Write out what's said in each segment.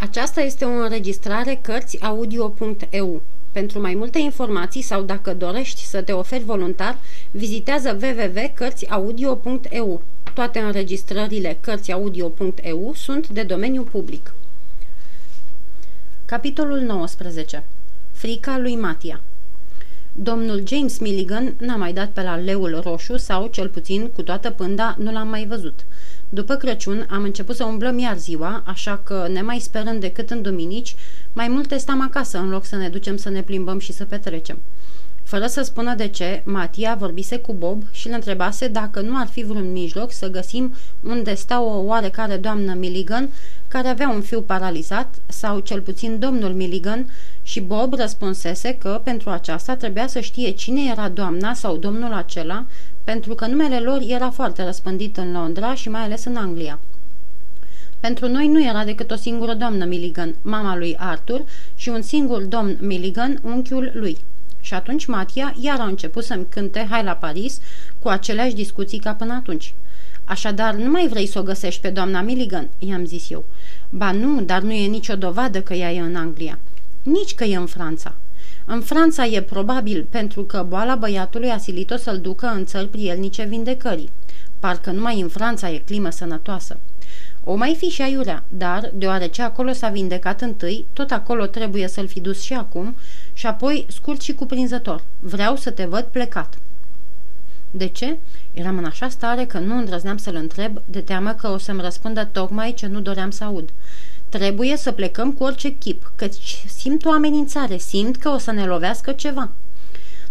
Aceasta este o înregistrare Cărțiaudio.eu. Pentru mai multe informații sau dacă dorești să te oferi voluntar, vizitează www.cărțiaudio.eu. Toate înregistrările Cărțiaudio.eu sunt de domeniu public. Capitolul 19. Frica lui Matia Domnul James Milligan n-a mai dat pe la leul roșu sau, cel puțin, cu toată pânda, nu l-am mai văzut. După Crăciun am început să umblăm iar ziua, așa că, nemai sperând decât în duminici, mai multe stam acasă în loc să ne ducem să ne plimbăm și să petrecem. Fără să spună de ce, Matia vorbise cu Bob și îl întrebase dacă nu ar fi vreun mijloc să găsim unde sta o oarecare doamnă Milligan care avea un fiu paralizat, sau cel puțin domnul Milligan, și Bob răspunsese că pentru aceasta trebuia să știe cine era doamna sau domnul acela, pentru că numele lor era foarte răspândit în Londra și mai ales în Anglia. Pentru noi nu era decât o singură doamnă Milligan, mama lui Arthur, și un singur domn Milligan, unchiul lui. Și atunci Matia iar a început să-mi cânte Hai la Paris cu aceleași discuții ca până atunci. Așadar, nu mai vrei să o găsești pe doamna Milligan, i-am zis eu. Ba nu, dar nu e nicio dovadă că ea e în Anglia. Nici că e în Franța. În Franța e probabil pentru că boala băiatului a silit-o să-l ducă în țări prielnice vindecării. Parcă numai în Franța e climă sănătoasă. O mai fi și aiurea, dar, deoarece acolo s-a vindecat întâi, tot acolo trebuie să-l fi dus și acum, și apoi scurt și cuprinzător. Vreau să te văd plecat. De ce? Eram în așa stare că nu îndrăzneam să-l întreb, de teamă că o să-mi răspundă tocmai ce nu doream să aud. Trebuie să plecăm cu orice chip, căci simt o amenințare, simt că o să ne lovească ceva.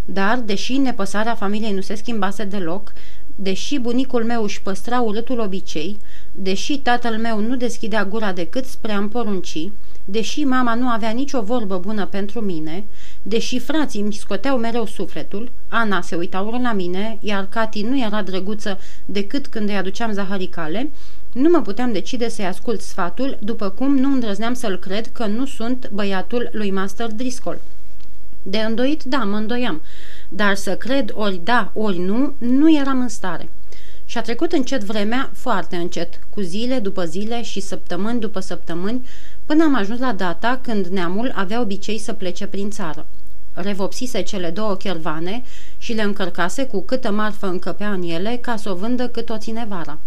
Dar, deși nepăsarea familiei nu se schimbase deloc, deși bunicul meu își păstra urâtul obicei, deși tatăl meu nu deschidea gura decât spre a-mi porunci, deși mama nu avea nicio vorbă bună pentru mine, deși frații îmi scoteau mereu sufletul, Ana se uita urând la mine, iar Cati nu era drăguță decât când îi aduceam zaharicale, nu mă puteam decide să-i ascult sfatul, după cum nu îndrăzneam să-l cred că nu sunt băiatul lui Master Driscoll. De îndoit, da, mă îndoiam, dar să cred ori da, ori nu, nu eram în stare. Și a trecut încet vremea, foarte încet, cu zile după zile și săptămâni după săptămâni, până am ajuns la data când neamul avea obicei să plece prin țară. Revopsise cele două chervane și le încărcase cu câtă marfă încăpea în ele ca să o vândă cât o ține vara.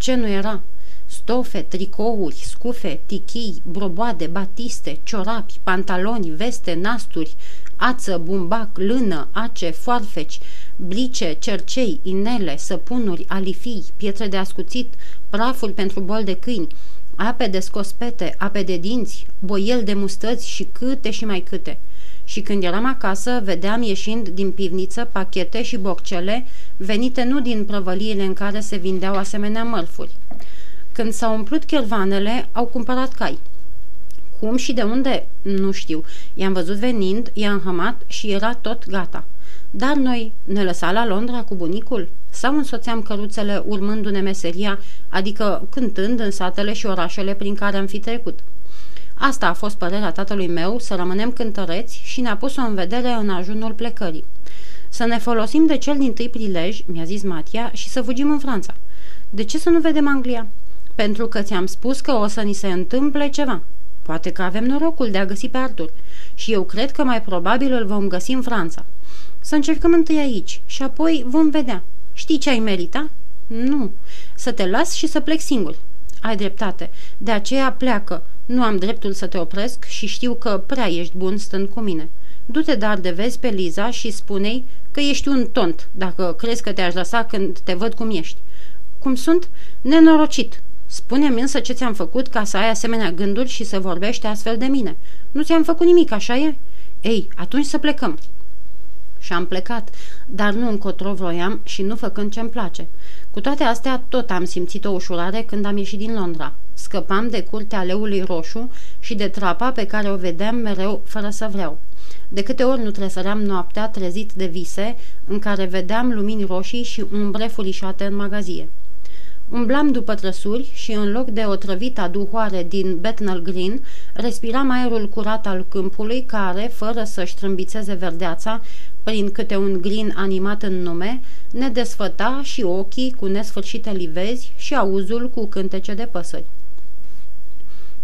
Ce nu era? Stofe, tricouri, scufe, tichii, broboade, batiste, ciorapi, pantaloni, veste, nasturi, ață, bumbac, lână, ace, foarfeci, blice, cercei, inele, săpunuri, alifii, pietre de ascuțit, prafuri pentru bol de câini, ape de scospete, ape de dinți, boiel de mustăți și câte și mai câte. Și când eram acasă, vedeam ieșind din pivniță pachete și borcele venite nu din prăvăliile în care se vindeau asemenea mărfuri. Când s-au umplut chervanele, au cumpărat cai. Cum și de unde? Nu știu. I-am văzut venind, i-am hămat și era tot gata. Dar noi ne lăsa la Londra cu bunicul? Sau însoțeam căruțele urmându-ne meseria, adică cântând în satele și orașele prin care am fi trecut? Asta a fost părerea tatălui meu, să rămânem cântăreți și ne-a pus-o în vedere în ajunul plecării. Să ne folosim de cel din tâi prilej, mi-a zis Matia, și să fugim în Franța. De ce să nu vedem Anglia? Pentru că ți-am spus că o să ni se întâmple ceva. Poate că avem norocul de a găsi pe Artur. Și eu cred că mai probabil îl vom găsi în Franța. Să încercăm întâi aici și apoi vom vedea. Știi ce ai merita? Nu. Să te las și să plec singur. Ai dreptate. De aceea pleacă. Nu am dreptul să te opresc și știu că prea ești bun stând cu mine. Du-te dar de vezi pe Liza și spune-i că ești un tont, dacă crezi că te-aș lăsa când te văd cum ești. Cum sunt? Nenorocit. Spune-mi însă ce ți-am făcut ca să ai asemenea gânduri și să vorbești astfel de mine. Nu ți-am făcut nimic, așa e? Ei, atunci să plecăm. Și am plecat, dar nu încotro vroiam și nu făcând ce-mi place. Cu toate astea, tot am simțit o ușurare când am ieșit din Londra. Scăpam de curtea leului roșu și de trapa pe care o vedeam mereu fără să vreau. De câte ori nu tresăream noaptea trezit de vise în care vedeam lumini roșii și umbre furișate în magazie. Umblam după trăsuri și în loc de o trăvită duhoare din Bethnal Green, respiram aerul curat al câmpului care, fără să-și trâmbițeze verdeața prin câte un green animat în nume, ne desfăta și ochii cu nesfârșite livezi și auzul cu cântece de păsări.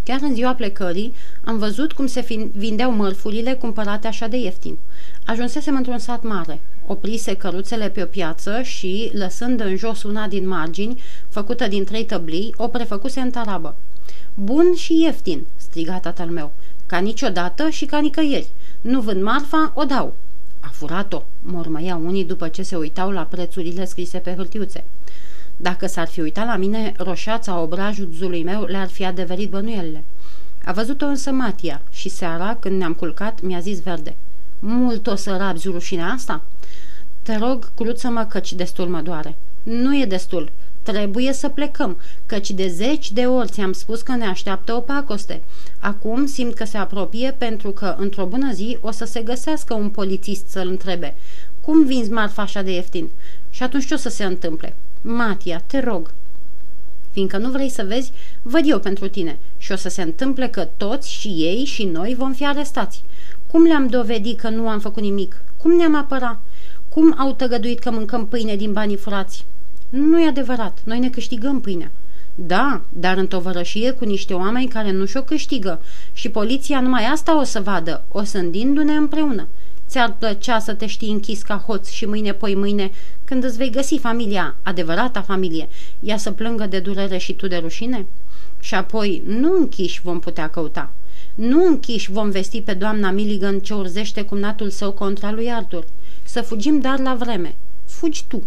Chiar în ziua plecării am văzut cum se vindeau mărfurile cumpărate așa de ieftin. Ajunsesem într-un sat mare. Oprise căruțele pe o piață și, lăsând în jos una din margini, făcută din trei tăblii, o prefăcuse în tarabă. Bun și ieftin, striga tatăl meu, ca niciodată și ca nicăieri. Nu vând marfa, o dau. A furat-o, mormăia unii după ce se uitau la prețurile scrise pe hârtiuțe. Dacă s-ar fi uitat la mine, roșața obrajului meu le-ar fi adeverit bănuielile. A văzut-o însă Matia și seara, când ne-am culcat, mi-a zis verde. Mult o să rabzi rușinea asta? Te rog, cruță-mă căci destul mă doare. Nu e destul. Trebuie să plecăm, căci de zeci de ori ți-am spus că ne așteaptă o pacoste. Acum simt că se apropie pentru că, într-o bună zi, o să se găsească un polițist să-l întrebe. Cum vinzi marfa așa de ieftin? Și atunci ce o să se întâmple? Matia, te rog. Fiindcă nu vrei să vezi, văd eu pentru tine și o să se întâmple că toți și ei și noi vom fi arestați. Cum le-am dovedit că nu am făcut nimic? Cum ne-am apărat? Cum au tăgăduit că mâncăm pâine din banii furați? Nu e adevărat, noi ne câștigăm pâinea. Da, dar în tovărășie cu niște oameni care nu și-o câștigă și poliția numai asta o să vadă, o sândindu-ne împreună. Ți-ar plăcea să te știi închis ca hoț și mâine poi mâine, când îți vei găsi familia, adevărata familie, ea să plângă de durere și tu de rușine? Și apoi, nu închiși vom putea căuta. Nu închiși vom vesti pe doamna Milligan ce urzește cumnatul său contra lui Arthur. Să fugim dar la vreme. Fugi tu.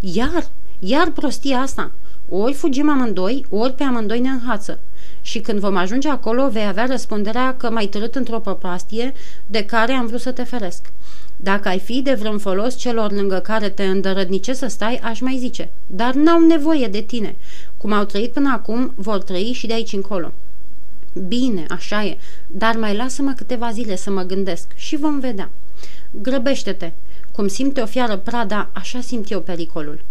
Iar, iar prostia asta. Ori fugim amândoi, ori pe amândoi ne înhață. Și când vom ajunge acolo, vei avea răspunderea că m-ai târât într-o prăpastie de care am vrut să te feresc. Dacă ai fi de vreun folos celor lângă care te îndărădnice să stai, aș mai zice. Dar n-au nevoie de tine. Cum au trăit până acum, vor trăi și de aici încolo. Bine, așa e, dar mai lasă-mă câteva zile să mă gândesc și vom vedea. Grăbește-te. Cum simte o fiară prada, așa simt eu pericolul.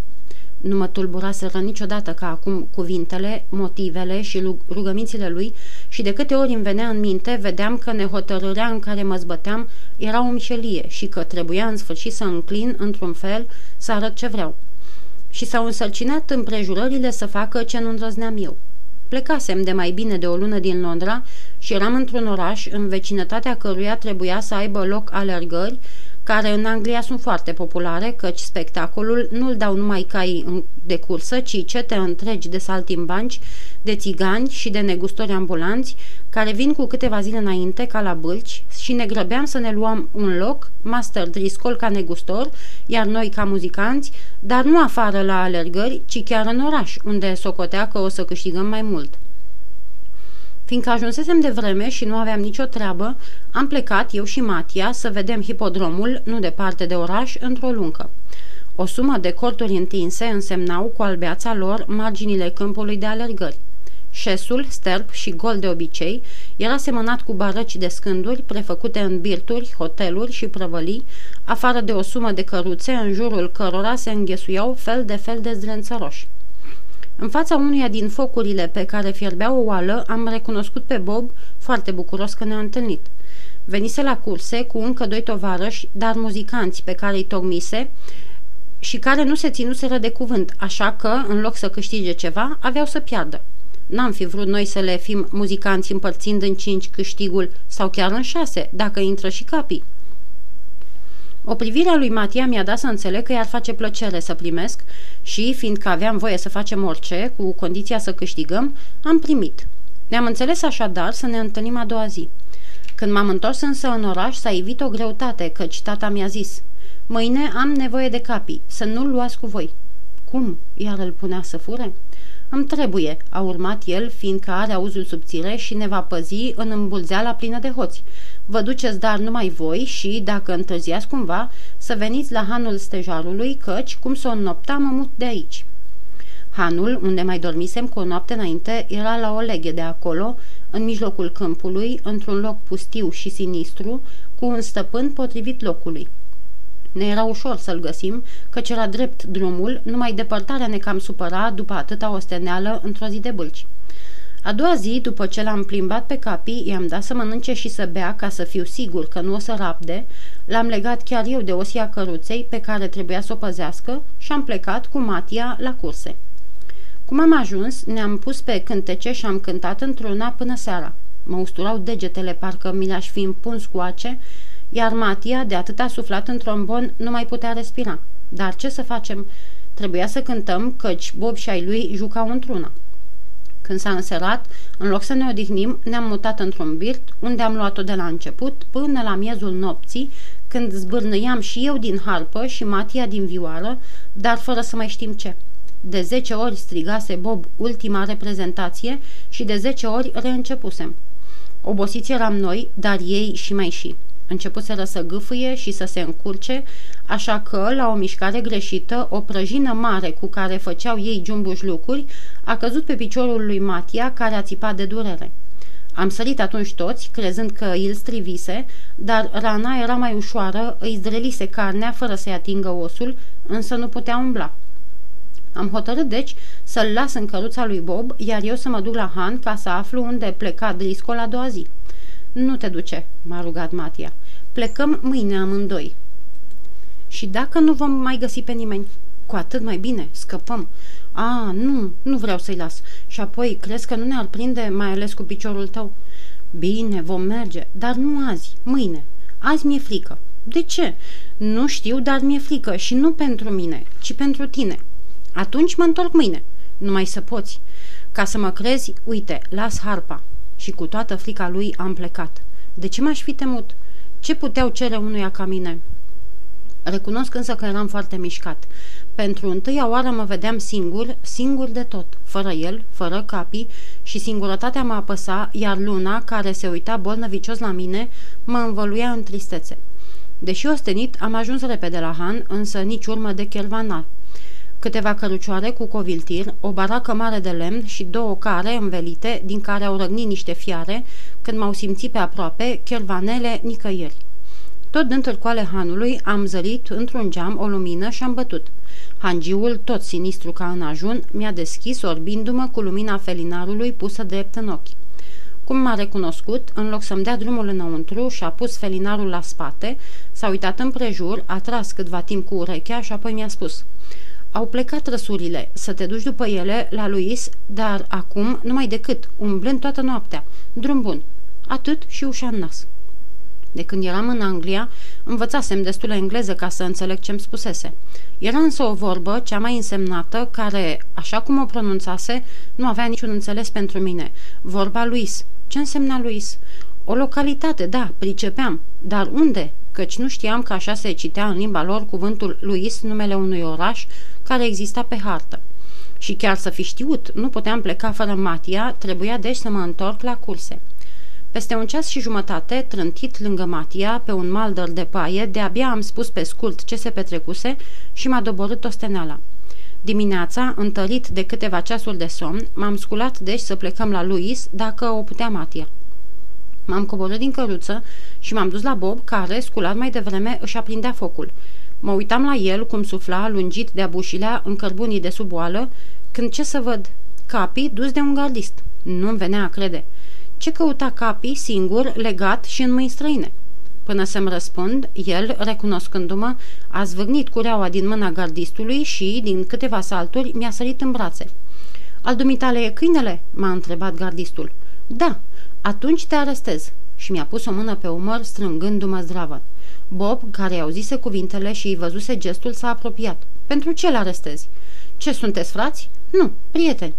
Nu mă tulburaseră niciodată ca acum cuvintele, motivele și rugămințile lui și de câte ori îmi venea în minte, vedeam că nehotărârea în care mă zbăteam era o mișelie și că trebuia în sfârșit să înclin într-un fel să arăt ce vreau. Și s-au însărcinat împrejurările să facă ce nu îndrăzneam eu. Plecasem de mai bine de o lună din Londra și eram într-un oraș în vecinătatea căruia trebuia să aibă loc alergări care în Anglia sunt foarte populare, căci spectacolul nu-l dau numai cai de cursă, ci cete întregi de saltimbanci, de țigani și de negustori ambulanți, care vin cu câteva zile înainte, ca la bâlci, și ne grăbeam să ne luăm un loc, Master Driscoll ca negustor, iar noi ca muzicanți, dar nu afară la alergări, ci chiar în oraș, unde socotea că o să câștigăm mai mult. Fiindcă ajunsesem de vreme și nu aveam nicio treabă, am plecat, eu și Matia, să vedem hipodromul, nu departe de oraș, într-o luncă. O sumă de corturi întinse însemnau cu albeața lor marginile câmpului de alergări. Șesul, sterp și gol de obicei era semănat cu barăci de scânduri prefăcute în birturi, hoteluri și prăvălii, afară de o sumă de căruțe în jurul cărora se înghesuiau fel de fel de zdrențăroși. În fața unuia din focurile pe care fierbea o oală, am recunoscut pe Bob, foarte bucuros că ne-a întâlnit. Venise la curse cu încă doi tovarăși, dar muzicanți pe care îi tocmise și care nu se ținuseră de cuvânt, așa că, în loc să câștige ceva, aveau să piardă. N-am fi vrut noi să le fim muzicanți împărțind în cinci câștigul sau chiar în șase, dacă intră și capii. O privire a lui Matia mi-a dat să înțeleg că i-ar face plăcere să primesc și, fiindcă aveam voie să facem orice, cu condiția să câștigăm, am primit. Ne-am înțeles așadar să ne întâlnim a doua zi. Când m-am întors însă în oraș, s-a evit o greutate, căci tata mi-a zis Mâine am nevoie de capii, să nu-l luați cu voi. Cum? Iar îl punea să fure? Îmi trebuie, a urmat el, fiindcă are auzul subțire și ne va păzi în îmbulzeala plină de hoți. Vă duceți dar numai voi și, dacă întârziați cumva, să veniți la hanul stejarului, căci, cum să o înnopta, mă mut de aici. Hanul, unde mai dormisem cu o noapte înainte, era la o leghe de acolo, în mijlocul câmpului, într-un loc pustiu și sinistru, cu un stăpân potrivit locului. Ne era ușor să-l găsim, căci era drept drumul, numai depărtarea ne cam supăra după atâta osteneală într-o zi de bâlci. A doua zi, după ce l-am plimbat pe capii, i-am dat să mănânce și să bea ca să fiu sigur că nu o să rabde, l-am legat chiar eu de osia căruței pe care trebuia să o păzească și am plecat cu Matia la curse. Cum am ajuns, ne-am pus pe cântece și am cântat într-una până seara. Mă usturau degetele, parcă mi le-aș fi împuns cu ace, iar Matia, de atâta suflat în trombon, nu mai putea respira. Dar ce să facem? Trebuia să cântăm, căci Bob și ai lui jucau într-una. Când s-a înserat, în loc să ne odihnim, ne-am mutat într-un birt, unde am luat-o de la început până la miezul nopții, când zbârnăiam și eu din harpă și Matia din vioară, dar fără să mai știm ce. De zece ori strigase Bob ultima reprezentație și de zece ori reîncepusem. Obosiți eram noi, dar ei și mai și. Începuseră să gâfâie și să se încurce, așa că, la o mișcare greșită, o prăjină mare cu care făceau ei jumbuși lucruri a căzut pe piciorul lui Matia, care a țipat de durere. Am sărit atunci toți, crezând că îl strivise, dar rana era mai ușoară, îi zdrelise carnea fără să-i atingă osul, însă nu putea umbla. Am hotărât, deci, să-l las în căruța lui Bob, iar eu să mă duc la Han ca să aflu unde pleca Driscoll la doua zi. Nu te duce, m-a rugat Matia. Plecăm mâine amândoi. Și dacă nu vom mai găsi pe nimeni? Cu atât mai bine, scăpăm. A, nu, nu vreau să-i las. Și apoi, crezi că nu ne-ar prinde, mai ales cu piciorul tău? Bine, vom merge, dar nu azi, mâine. Azi mi-e frică. De ce? Nu știu, dar mi-e frică și nu pentru mine, ci pentru tine. Atunci mă întorc mâine. Numai să poți. Ca să mă crezi, uite, las harpa. Și cu toată frica lui am plecat. De ce m-aș fi temut? Ce puteau cere unuia ca mine? Recunosc însă că eram foarte mișcat. Pentru întâia oară mă vedeam singur, singur de tot, fără el, fără capii și singurătatea mă apăsa, iar luna, care se uita bolnăvicios la mine, mă învăluia în tristețe. Deși ostenit, am ajuns repede la Han, însă nici urmă de chervanar câteva cărucioare cu coviltir, o baracă mare de lemn și două care învelite, din care au răgnit niște fiare, când m-au simțit pe aproape, chervanele nicăieri. Tot din târcoale hanului am zărit într-un geam o lumină și am bătut. Hangiul, tot sinistru ca în ajun, mi-a deschis orbindu-mă cu lumina felinarului pusă drept în ochi. Cum m-a recunoscut, în loc să-mi dea drumul înăuntru și a pus felinarul la spate, s-a uitat împrejur, a tras câtva timp cu urechea și apoi mi-a spus – au plecat răsurile să te duci după ele la Luis, dar acum numai decât, umblând toată noaptea. Drum bun. Atât și ușa în nas. De când eram în Anglia, învățasem destulă engleză ca să înțeleg ce-mi spusese. Era însă o vorbă, cea mai însemnată, care, așa cum o pronunțase, nu avea niciun înțeles pentru mine. Vorba Luis. Ce însemna Luis? O localitate, da, pricepeam. Dar unde? Căci nu știam că așa se citea în limba lor cuvântul Luis, numele unui oraș, care exista pe hartă. Și chiar să fi știut, nu puteam pleca fără Matia, trebuia deci să mă întorc la curse. Peste un ceas și jumătate, trântit lângă Matia, pe un maldăr de paie, de-abia am spus pe scurt ce se petrecuse și m-a doborât osteneala. Dimineața, întărit de câteva ceasuri de somn, m-am sculat deci să plecăm la Luis, dacă o putea Matia. M-am coborât din căruță și m-am dus la Bob, care, sculat mai devreme, își aprindea focul. Mă uitam la el cum sufla, lungit de abușilea în cărbunii de sub oală, când ce să văd? Capii dus de un gardist. Nu-mi venea a crede. Ce căuta capii singur, legat și în mâini străine? Până să-mi răspund, el, recunoscându-mă, a zvârnit cureaua din mâna gardistului și, din câteva salturi, mi-a sărit în brațe. Al dumitale e câinele?" m-a întrebat gardistul. Da, atunci te arestez." Și mi-a pus o mână pe umăr, strângându-mă zdravă. Bob, care auzise cuvintele și îi văzuse gestul, s-a apropiat. Pentru ce-l arestezi? Ce sunteți, frați? Nu, prieteni.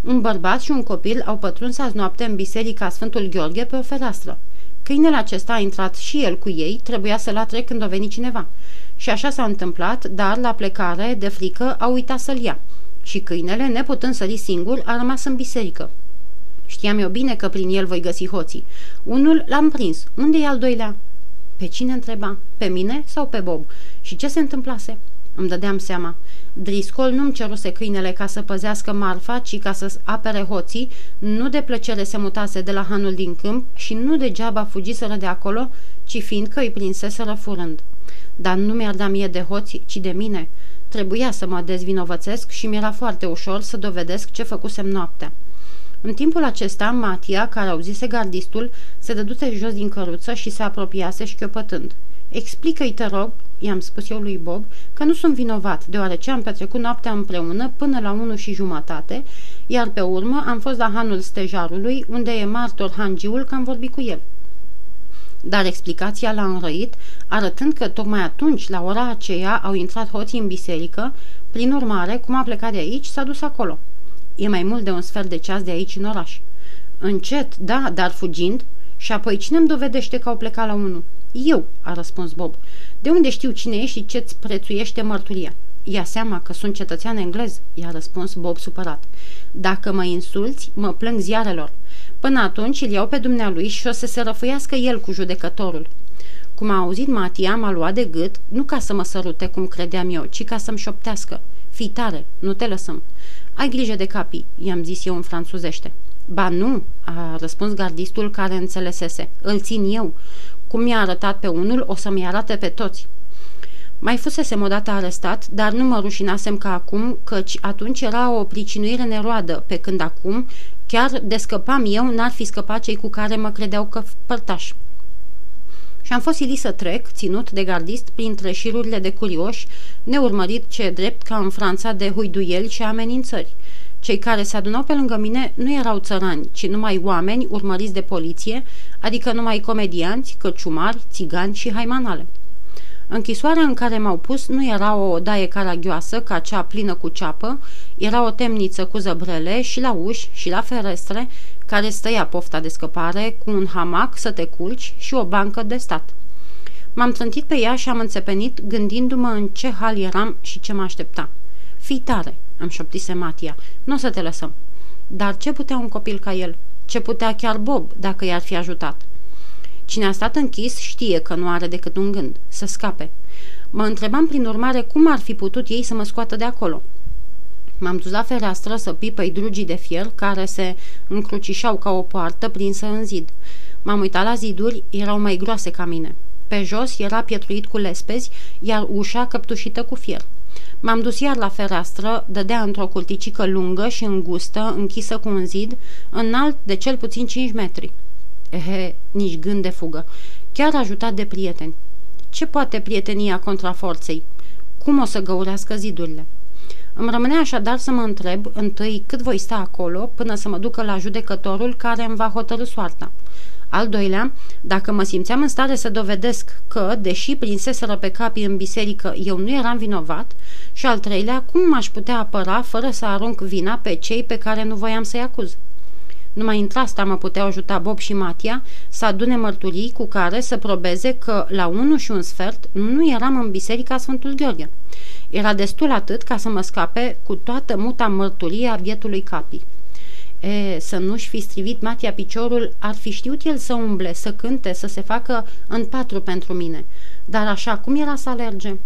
Un bărbat și un copil au pătruns azi noapte în biserica Sfântul Gheorghe pe o fereastră. Câinele acesta a intrat și el cu ei, trebuia să latre când a venit cineva. Și așa s-a întâmplat, dar la plecare, de frică, a uitat să-l ia. Și câinele, neputând sări singur, a rămas în biserică. Știam eu bine că prin el voi găsi hoții. Unul l-am prins. Unde e al doilea? Pe cine întreba? Pe mine sau pe Bob? Și ce se întâmplase? Îmi dădeam seama. Driscoll nu-mi ceruse câinele ca să păzească marfa, ci ca să apere hoții, nu de plăcere se mutase de la hanul din câmp și nu degeaba fugiseră de acolo, ci fiindcă îi prinseseră furând. Dar nu mi-ar da mie de hoți, ci de mine. Trebuia să mă dezvinovățesc și mi-era foarte ușor să dovedesc ce făcusem noaptea. În timpul acesta, Matia, care auzise gardistul, se dăduse jos din căruță și se apropiase șchiopătând. Explică-i, te rog, i-am spus eu lui Bob, că nu sunt vinovat, deoarece am petrecut noaptea împreună până la unu și jumătate, iar pe urmă am fost la hanul stejarului, unde e martor hangiul că am vorbit cu el. Dar explicația l-a înrăit, arătând că tocmai atunci, la ora aceea, au intrat hoții în biserică, prin urmare, cum a plecat de aici, s-a dus acolo. E mai mult de un sfert de ceas de aici în oraș. Încet, da, dar fugind. Și apoi cine îmi dovedește că au plecat la unul? Eu, a răspuns Bob. De unde știu cine ești și ce-ți prețuiește mărturia? Ia seama că sunt cetățean englez, i-a răspuns Bob supărat. Dacă mă insulți, mă plâng ziarelor. Până atunci îl iau pe dumnealui și o să se răfuiască el cu judecătorul. Cum a auzit Matia, m-a luat de gât, nu ca să mă sărute cum credeam eu, ci ca să-mi șoptească. Fii tare, nu te lăsăm. Ai grijă de capii, i-am zis eu în franțuzește. Ba nu, a răspuns gardistul care înțelesese. Îl țin eu. Cum mi-a arătat pe unul, o să mi arate pe toți. Mai fusesem odată arestat, dar nu mă rușinasem ca acum, căci atunci era o pricinuire neroadă, pe când acum, chiar de scăpam eu, n-ar fi scăpat cei cu care mă credeau că părtași și am fost silit să trec, ținut de gardist, printre șirurile de curioși, neurmărit ce drept ca în Franța de huiduieli și amenințări. Cei care se adunau pe lângă mine nu erau țărani, ci numai oameni urmăriți de poliție, adică numai comedianți, căciumari, țigani și haimanale. Închisoarea în care m-au pus nu era o odaie caragioasă ca cea plină cu ceapă, era o temniță cu zăbrele și la uși și la ferestre, care stăia pofta de scăpare, cu un hamac să te culci și o bancă de stat. M-am trântit pe ea și am înțepenit, gândindu-mă în ce hal eram și ce mă aștepta. Fii tare, îmi șoptise Matia, nu o să te lăsăm. Dar ce putea un copil ca el? Ce putea chiar Bob, dacă i-ar fi ajutat? Cine a stat închis știe că nu are decât un gând, să scape. Mă întrebam prin urmare cum ar fi putut ei să mă scoată de acolo. M-am dus la fereastră să pipăi drugii de fier care se încrucișau ca o poartă prinsă în zid. M-am uitat la ziduri, erau mai groase ca mine. Pe jos era pietruit cu lespezi, iar ușa căptușită cu fier. M-am dus iar la fereastră, dădea într-o curticică lungă și îngustă, închisă cu un zid, înalt de cel puțin 5 metri. Ehe, nici gând de fugă. Chiar ajutat de prieteni. Ce poate prietenia contra forței? Cum o să găurească zidurile? Îmi rămânea așadar să mă întreb întâi cât voi sta acolo până să mă ducă la judecătorul care îmi va hotărâ soarta. Al doilea, dacă mă simțeam în stare să dovedesc că, deși prinseseră pe capii în biserică, eu nu eram vinovat, și al treilea, cum m-aș putea apăra fără să arunc vina pe cei pe care nu voiam să-i acuz. Numai într-asta mă puteau ajuta Bob și Matia să adune mărturii cu care să probeze că la unu și un sfert nu eram în biserica Sfântul Gheorghe. Era destul atât ca să mă scape cu toată muta mărturie a bietului capi. E, să nu-și fi strivit Matia piciorul, ar fi știut el să umble, să cânte, să se facă în patru pentru mine. Dar așa, cum era să alerge?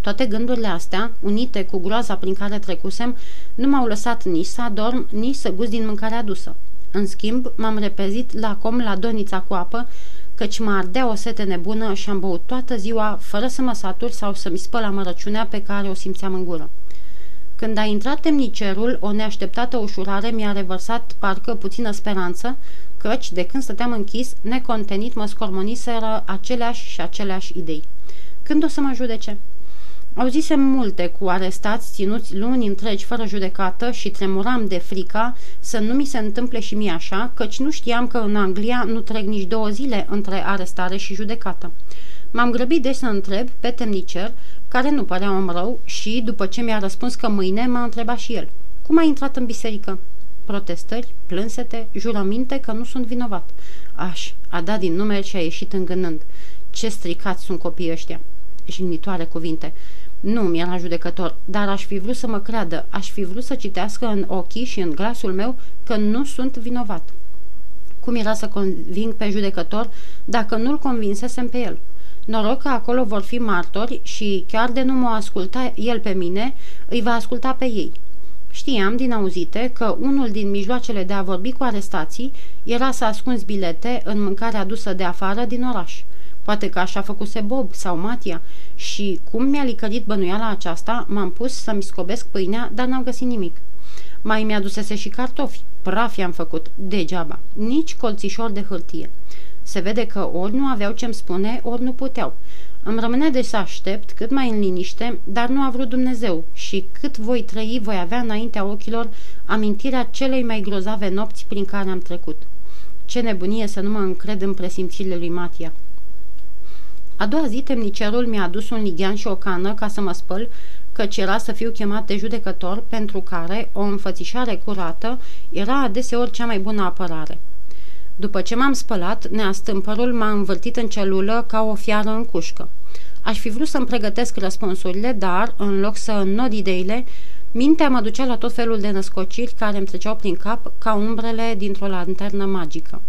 Toate gândurile astea, unite cu groaza prin care trecusem, nu m-au lăsat nici să adorm, nici să gust din mâncarea adusă. În schimb, m-am repezit la com la donița cu apă, căci mă ardea o sete nebună și am băut toată ziua, fără să mă satur sau să-mi spăl amărăciunea pe care o simțeam în gură. Când a intrat temnicerul, o neașteptată ușurare mi-a revărsat parcă puțină speranță, căci, de când stăteam închis, necontenit mă scormoniseră aceleași și aceleași idei. Când o să mă judece? Auzisem multe cu arestați ținuți luni întregi fără judecată și tremuram de frica să nu mi se întâmple și mie așa, căci nu știam că în Anglia nu trec nici două zile între arestare și judecată. M-am grăbit deci să întreb pe temnicer, care nu părea om rău și, după ce mi-a răspuns că mâine, m-a întrebat și el. Cum ai intrat în biserică? Protestări, plânsete, jurăminte că nu sunt vinovat. Aș, a dat din numere și a ieșit îngânând. Ce stricați sunt copiii ăștia! Jignitoare cuvinte. Nu mi-era judecător, dar aș fi vrut să mă creadă, aș fi vrut să citească în ochii și în glasul meu că nu sunt vinovat. Cum era să conving pe judecător dacă nu-l convinsesem pe el? Noroc că acolo vor fi martori și chiar de nu mă asculta el pe mine, îi va asculta pe ei. Știam din auzite că unul din mijloacele de a vorbi cu arestații era să ascunzi bilete în mâncarea adusă de afară din oraș. Poate că așa făcuse Bob sau Matia și cum mi-a licărit bănuiala aceasta, m-am pus să-mi scobesc pâinea, dar n-am găsit nimic. Mai mi-adusese și cartofi. Praf i-am făcut, degeaba. Nici colțișor de hârtie. Se vede că ori nu aveau ce-mi spune, ori nu puteau. Îmi rămânea de să aștept cât mai în liniște, dar nu a vrut Dumnezeu și cât voi trăi voi avea înaintea ochilor amintirea celei mai grozave nopți prin care am trecut. Ce nebunie să nu mă încred în presimțirile lui Matia. A doua zi, temnicerul mi-a adus un lighean și o cană ca să mă spăl, căci era să fiu chemat de judecător, pentru care o înfățișare curată era adeseori cea mai bună apărare. După ce m-am spălat, neastâmpărul m-a învârtit în celulă ca o fiară în cușcă. Aș fi vrut să-mi pregătesc răspunsurile, dar, în loc să înnod ideile, mintea mă ducea la tot felul de născociri care îmi treceau prin cap ca umbrele dintr-o lanternă magică.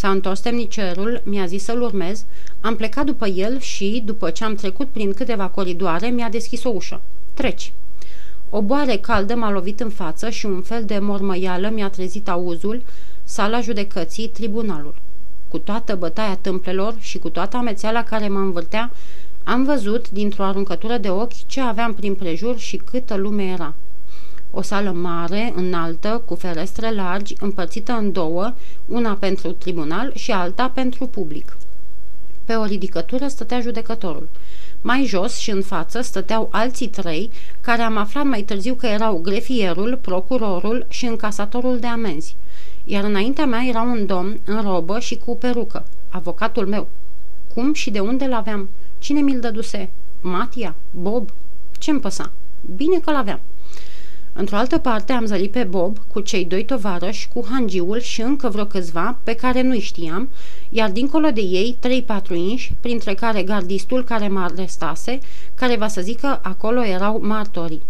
S-a întors temnicerul, mi-a zis să-l urmez, am plecat după el și, după ce am trecut prin câteva coridoare, mi-a deschis o ușă. Treci. O boare caldă m-a lovit în față și un fel de mormăială mi-a trezit auzul, sala judecății, tribunalul. Cu toată bătaia tâmplelor și cu toată amețeala care mă învârtea, am văzut, dintr-o aruncătură de ochi, ce aveam prin prejur și câtă lume era. O sală mare, înaltă, cu ferestre largi, împărțită în două, una pentru tribunal și alta pentru public. Pe o ridicătură stătea judecătorul. Mai jos și în față stăteau alții trei, care am aflat mai târziu că erau grefierul, procurorul și încasatorul de amenzi. Iar înaintea mea era un domn în robă și cu perucă, avocatul meu. Cum și de unde l-aveam? Cine mi-l dăduse? Matia? Bob? Ce-mi păsa? Bine că l-aveam. Într-o altă parte am zărit pe Bob cu cei doi tovarăși, cu hangiul și încă vreo câțiva pe care nu-i știam, iar dincolo de ei trei patru inși, printre care gardistul care mă arestase, care va să zică acolo erau martorii.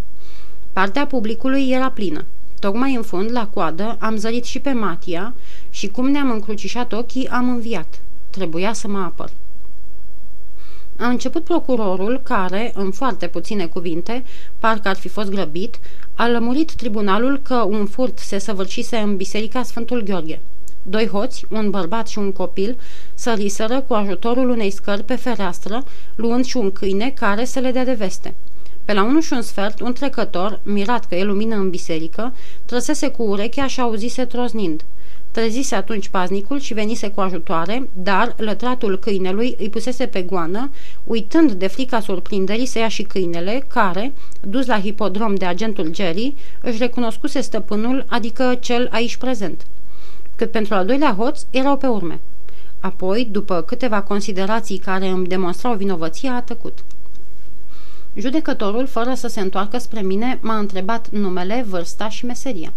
Partea publicului era plină. Tocmai în fund, la coadă, am zărit și pe Matia și cum ne-am încrucișat ochii, am înviat. Trebuia să mă apăr. A început procurorul care, în foarte puține cuvinte, parcă ar fi fost grăbit, a lămurit tribunalul că un furt se săvârșise în biserica Sfântul Gheorghe. Doi hoți, un bărbat și un copil, săriseră cu ajutorul unei scări pe fereastră, luând și un câine care să le dea de veste. Pe la unul și un sfert, un trecător, mirat că e lumină în biserică, trăsese cu urechea și auzise troznind – Trezise atunci paznicul și venise cu ajutoare, dar lătratul câinelui îi pusese pe goană, uitând de frica surprinderii să ia și câinele, care, dus la hipodrom de agentul Jerry, își recunoscuse stăpânul, adică cel aici prezent. Cât pentru al doilea hoț, erau pe urme. Apoi, după câteva considerații care îmi demonstrau vinovăția, a tăcut. Judecătorul, fără să se întoarcă spre mine, m-a întrebat numele, vârsta și meseria.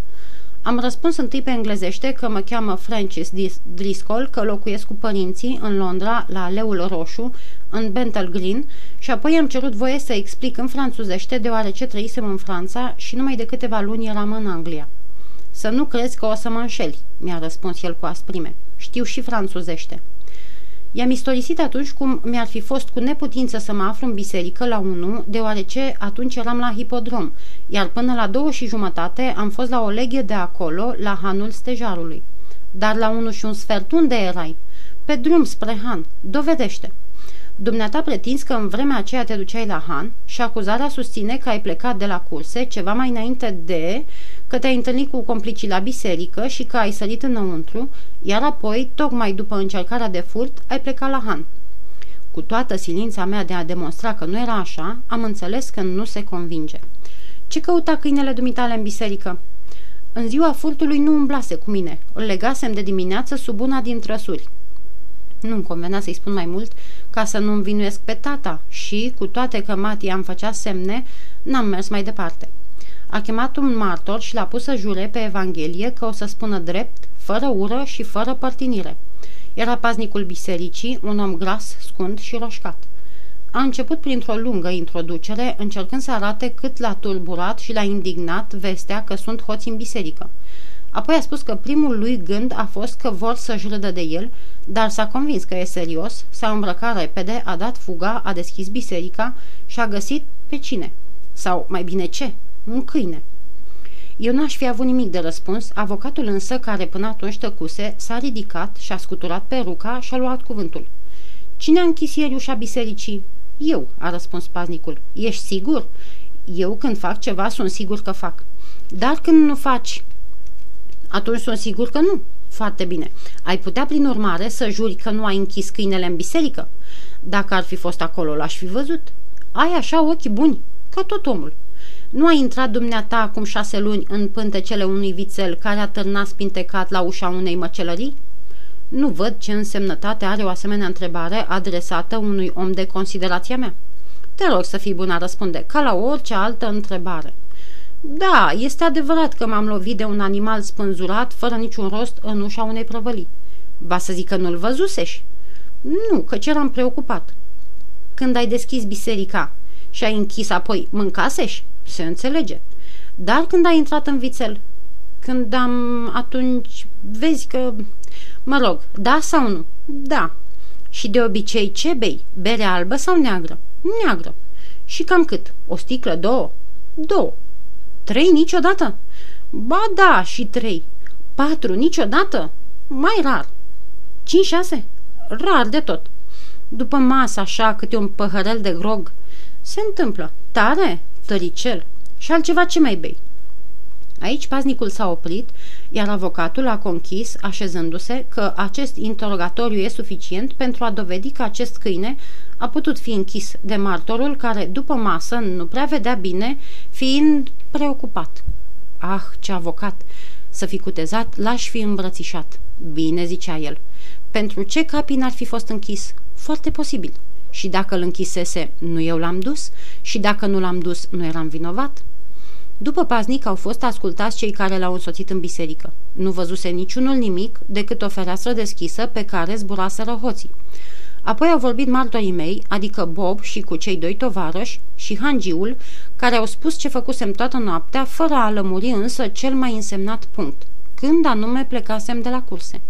Am răspuns întâi pe englezește că mă cheamă Francis Driscoll, că locuiesc cu părinții în Londra, la Leul Roșu, în Bentle Green, și apoi am cerut voie să explic în franțuzește, deoarece trăisem în Franța și numai de câteva luni eram în Anglia. Să nu crezi că o să mă înșeli, mi-a răspuns el cu asprime. Știu și franțuzește. I-am istorisit atunci cum mi-ar fi fost cu neputință să mă aflu în biserică la unu, deoarece atunci eram la hipodrom, iar până la două și jumătate am fost la o leghe de acolo, la hanul stejarului. Dar la unu și un sfert unde erai? Pe drum spre han. Dovedește. Dumneata pretins că în vremea aceea te duceai la Han și acuzarea susține că ai plecat de la curse ceva mai înainte de că te-ai întâlnit cu complicii la biserică și că ai sărit înăuntru, iar apoi, tocmai după încercarea de furt, ai plecat la Han. Cu toată silința mea de a demonstra că nu era așa, am înțeles că nu se convinge. Ce căuta câinele dumitale în biserică? În ziua furtului nu umblase cu mine. Îl legasem de dimineață sub una din trăsuri. Nu-mi convenea să-i spun mai mult ca să nu învinuiesc pe tata și, cu toate că Mati am făcea semne, n-am mers mai departe. A chemat un martor și l-a pus să jure pe Evanghelie că o să spună drept, fără ură și fără părtinire. Era paznicul bisericii, un om gras, scund și roșcat. A început printr-o lungă introducere, încercând să arate cât l-a turburat și l-a indignat vestea că sunt hoți în biserică. Apoi a spus că primul lui gând a fost că vor să-și râdă de el, dar s-a convins că e serios, s-a îmbrăcat repede, a dat fuga, a deschis biserica și a găsit pe cine? Sau, mai bine ce? Un câine. Eu n-aș fi avut nimic de răspuns, avocatul însă, care până atunci tăcuse, s-a ridicat și-a scuturat peruca și a luat cuvântul. Cine a închis ieri ușa bisericii? Eu, a răspuns paznicul. Ești sigur? Eu când fac ceva sunt sigur că fac. Dar când nu faci, atunci sunt sigur că nu. Foarte bine. Ai putea, prin urmare, să juri că nu ai închis câinele în biserică? Dacă ar fi fost acolo, l-aș fi văzut. Ai așa ochi buni, ca tot omul. Nu a intrat dumneata acum șase luni în pântecele unui vițel care a târnat spintecat la ușa unei măcelării? Nu văd ce însemnătate are o asemenea întrebare adresată unui om de considerația mea. Te rog să fii bună răspunde, ca la orice altă întrebare. Da, este adevărat că m-am lovit de un animal spânzurat, fără niciun rost, în ușa unei prăvălii. Va să zic că nu-l văzusești? Nu, că eram preocupat. Când ai deschis biserica și ai închis apoi, mâncasești? Se înțelege. Dar când ai intrat în vițel? Când am atunci... Vezi că... Mă rog, da sau nu? Da. Și de obicei ce bei? Bere albă sau neagră? Neagră. Și cam cât? O sticlă, două? Două. Trei niciodată? Ba da, și trei. Patru niciodată? Mai rar. Cinci, șase? Rar de tot. După masă, așa, câte un păhărel de grog. Se întâmplă. Tare? Tăricel. Și altceva ce mai bei? Aici paznicul s-a oprit, iar avocatul a conchis, așezându-se, că acest interogatoriu e suficient pentru a dovedi că acest câine a putut fi închis de martorul care, după masă, nu prea vedea bine, fiind preocupat. Ah, ce avocat! Să fi cutezat, l-aș fi îmbrățișat. Bine, zicea el. Pentru ce capin ar fi fost închis? Foarte posibil. Și dacă îl închisese, nu eu l-am dus? Și dacă nu l-am dus, nu eram vinovat? După paznic au fost ascultați cei care l-au însoțit în biserică. Nu văzuse niciunul nimic decât o fereastră deschisă pe care zburaseră hoții. Apoi au vorbit martorii mei, adică Bob și cu cei doi tovarăși și hangiul, care au spus ce făcusem toată noaptea, fără a lămuri însă cel mai însemnat punct, când anume plecasem de la curse.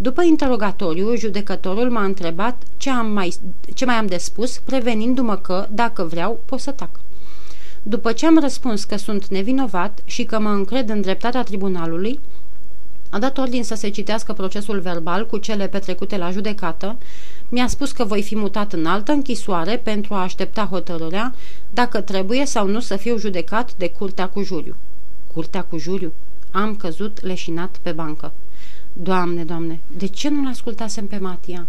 După interogatoriu, judecătorul m-a întrebat ce, am mai, ce mai am de spus, prevenindu-mă că, dacă vreau, pot să tac. După ce am răspuns că sunt nevinovat și că mă încred în dreptatea tribunalului, a dat ordin să se citească procesul verbal cu cele petrecute la judecată, mi-a spus că voi fi mutat în altă închisoare pentru a aștepta hotărârea dacă trebuie sau nu să fiu judecat de curtea cu juriu. Curtea cu juriu? Am căzut leșinat pe bancă. Doamne, doamne, de ce nu-l ascultasem pe Matia?